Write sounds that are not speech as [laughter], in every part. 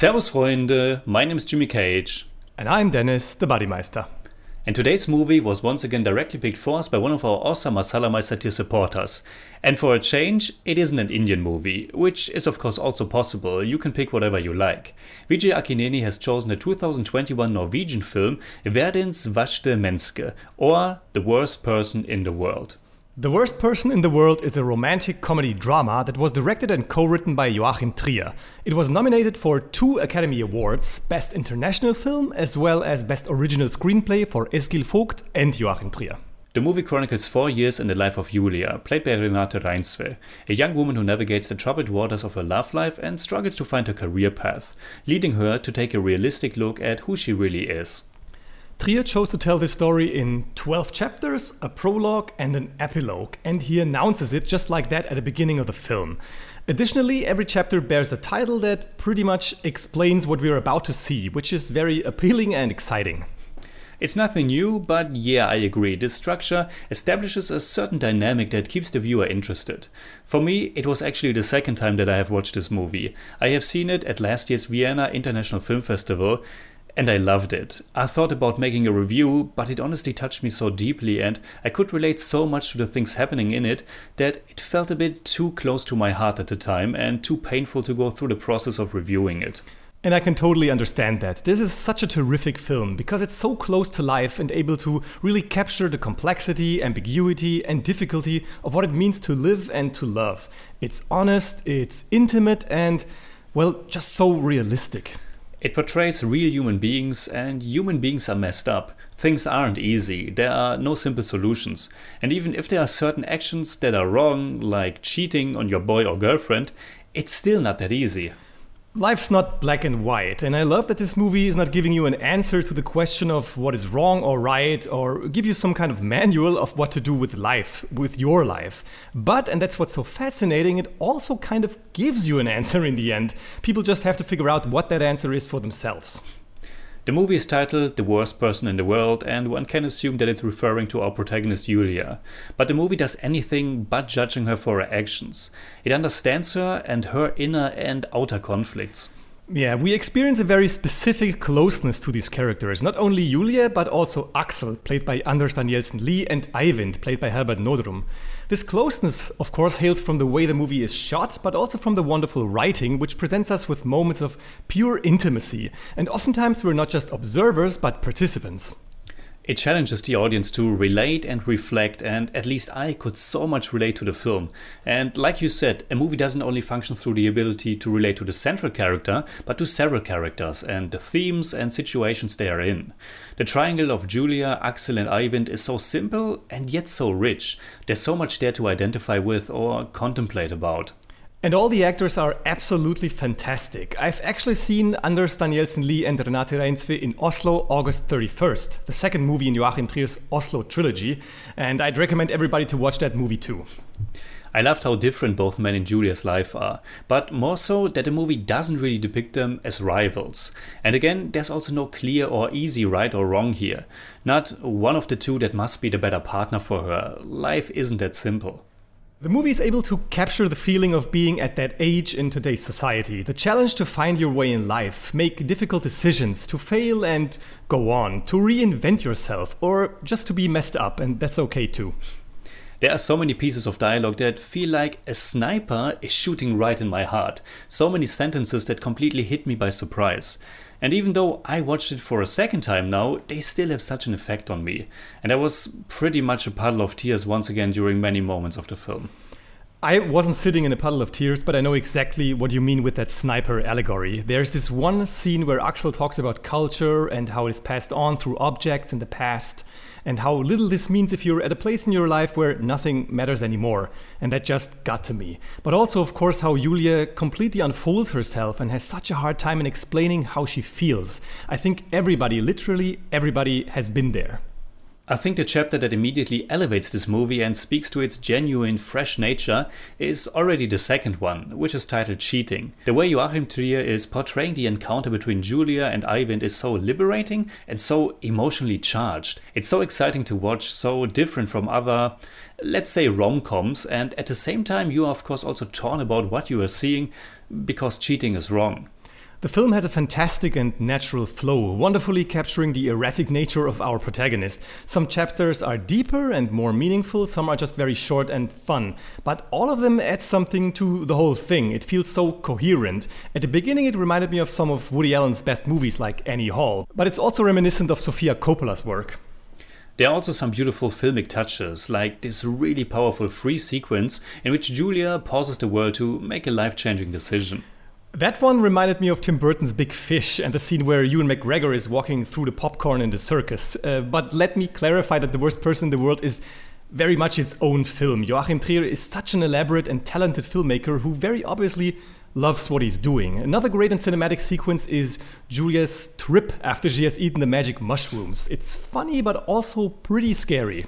Servus Freunde, my name is Jimmy Cage. And I'm Dennis, the Bodymeister. And today's movie was once again directly picked for us by one of our awesome Masala Meister tier supporters. And for a change, it isn't an Indian movie, which is of course also possible, you can pick whatever you like. Vijay Akineni has chosen the 2021 Norwegian film Verdens verste menneske, or The Worst Person in the World. The Worst Person in the World is a romantic comedy drama that was directed and co written by Joachim Trier. It was nominated for two Academy Awards Best International Film as well as Best Original Screenplay for Eskil Vogt and Joachim Trier. The movie chronicles four years in the life of Julia, played by Renate Reinsve, a young woman who navigates the troubled waters of her love life and struggles to find her career path, leading her to take a realistic look at who she really is. Trier chose to tell this story in 12 chapters, a prologue, and an epilogue, and he announces it just like that at the beginning of the film. Additionally, every chapter bears a title that pretty much explains what we're about to see, which is very appealing and exciting. It's nothing new, but yeah, I agree. This structure establishes a certain dynamic that keeps the viewer interested. For me, it was actually the second time that I have watched this movie. I have seen it at last year's Vienna International Film Festival, and I loved it. I thought about making a review, but it honestly touched me so deeply and I could relate so much to the things happening in it that it felt a bit too close to my heart at the time and too painful to go through the process of reviewing it. And I can totally understand that. This is such a terrific film because it's so close to life and able to really capture the complexity, ambiguity, and difficulty of what it means to live and to love. It's honest, it's intimate, and, well, just so realistic. It portrays real human beings, and human beings are messed up. Things aren't easy, there are no simple solutions. And even if there are certain actions that are wrong, like cheating on your boy or girlfriend, it's still not that easy. Life's not black and white, and I love that this movie is not giving you an answer to the question of what is wrong or right, or give you some kind of manual of what to do with life, with your life. But, and that's what's so fascinating, it also kind of gives you an [laughs] answer in the end. People just have to figure out what that answer is for themselves. The movie is titled The Worst Person in the World, and one can assume that it's referring to our protagonist Julia. But the movie does anything but judging her for her actions. It understands her and her inner and outer conflicts. Yeah, we experience a very specific closeness to these characters. Not only Julia, but also Axel, played by Anders Danielsen Lie, and Eivind, played by Herbert Nordrum. This closeness, of course, hails from the way the movie is shot, but also from the wonderful writing, which presents us with moments of pure intimacy. And oftentimes we're not just observers, but participants. It challenges the audience to relate and reflect, and at least I could so much relate to the film. And like you said, a movie doesn't only function through the ability to relate to the central character, but to several characters and the themes and situations they are in. The triangle of Julia, Axel, and Eivind is so simple and yet so rich. There's so much there to identify with or contemplate about. And all the actors are absolutely fantastic. I've actually seen Anders Danielsen Lie and Renate Reinsve in Oslo August 31st, the second movie in Joachim Trier's Oslo trilogy, and I'd recommend everybody to watch that movie too. I loved how different both men in Julia's life are, but more so that the movie doesn't really depict them as rivals. And again, there's also no clear or easy right or wrong here. Not one of the two that must be the better partner for her. Life isn't that simple. The movie is able to capture the feeling of being at that age in today's society, the challenge to find your way in life, make difficult decisions, to fail and go on, to reinvent yourself, or just to be messed up, and that's okay too. There are so many pieces of dialogue that feel like a sniper is shooting right in my heart. So many sentences that completely hit me by surprise. And even though I watched it for a second time now, they still have such an effect on me. And I was pretty much a puddle of tears once again during many moments of the film. I wasn't sitting in a puddle of tears, but I know exactly what you mean with that sniper allegory. There's this one scene where Axel talks about culture and how it is passed on through objects in the past, and how little this means if you're at a place in your life where nothing matters anymore. And that just got to me. But also, of course, how Julia completely unfolds herself and has such a hard time in explaining how she feels. I think everybody, literally everybody, has been there. I think the chapter that immediately elevates this movie and speaks to its genuine, fresh nature is already the second one, which is titled Cheating. The way Joachim Trier is portraying the encounter between Julia and Eivind is so liberating and so emotionally charged. It's so exciting to watch, so different from other, let's say, rom coms, and at the same time, you are, of course, also torn about what you are seeing because cheating is wrong. The film has a fantastic and natural flow, wonderfully capturing the erratic nature of our protagonist. Some chapters are deeper and more meaningful, some are just very short and fun, but all of them add something to the whole thing. It feels so coherent. At the beginning, it reminded me of some of Woody Allen's best movies like Annie Hall, but it's also reminiscent of Sofia Coppola's work. There are also some beautiful filmic touches, like this really powerful free sequence in which Julia pauses the world to make a life changing decision. That one reminded me of Tim Burton's Big Fish and the scene where Ewan McGregor is walking through the popcorn in the circus. Uh, but let me clarify that The Worst Person in the World is very much its own film. Joachim Trier is such an elaborate and talented filmmaker who very obviously loves what he's doing. Another great and cinematic sequence is Julia's trip after she has eaten the magic mushrooms. It's funny but also pretty scary.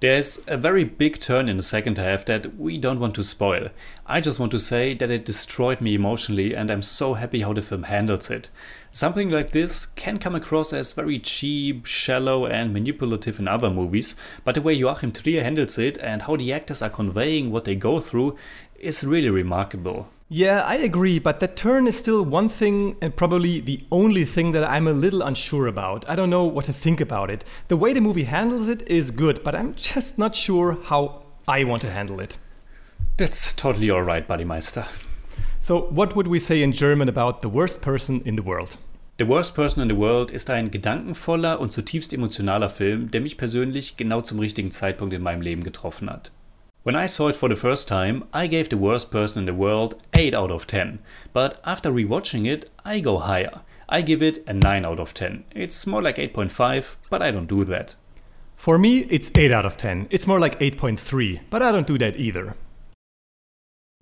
There's a very big turn in the second half that we don't want to spoil. I just want to say that it destroyed me emotionally and I'm so happy how the film handles it. Something like this can come across as very cheap, shallow, and manipulative in other movies, but the way Joachim Trier handles it and how the actors are conveying what they go through is really remarkable. Yeah, I agree, but that turn is still one thing and probably the only thing that I'm a little unsure about. I don't know what to think about it. The way the movie handles it is good, but I'm just not sure how I want to handle it. That's totally alright, Bodymeister. So, what would we say in German about the worst person in the world? The Worst Person in the World ist ein gedankenvoller und zutiefst emotionaler Film, der mich persönlich genau zum richtigen Zeitpunkt in meinem Leben getroffen hat. When I saw it for the first time, I gave The Worst Person in the World 8 out of 10, but after rewatching it, I go higher. I give it a 9 out of 10. It's more like 8.5, but I don't do that. For me, it's 8 out of 10. It's more like 8.3, but I don't do that either.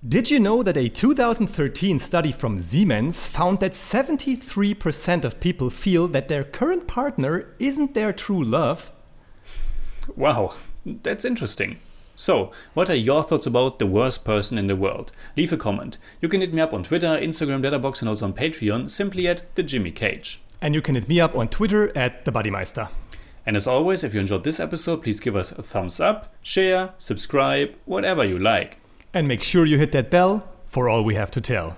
Did you know that a 2013 study from Siemens found that 73% of people feel that their current partner isn't their true love? Wow, that's interesting. So, what are your thoughts about the worst person in the world? Leave a comment. You can hit me up on Twitter, Instagram, Letterboxd, and also on Patreon, simply at the Jimmy Cage. And you can hit me up on Twitter at the Bodymeister. And as always, if you enjoyed this episode, please give us a thumbs up, share, subscribe, whatever you like. And make sure you hit that bell for all we have to tell.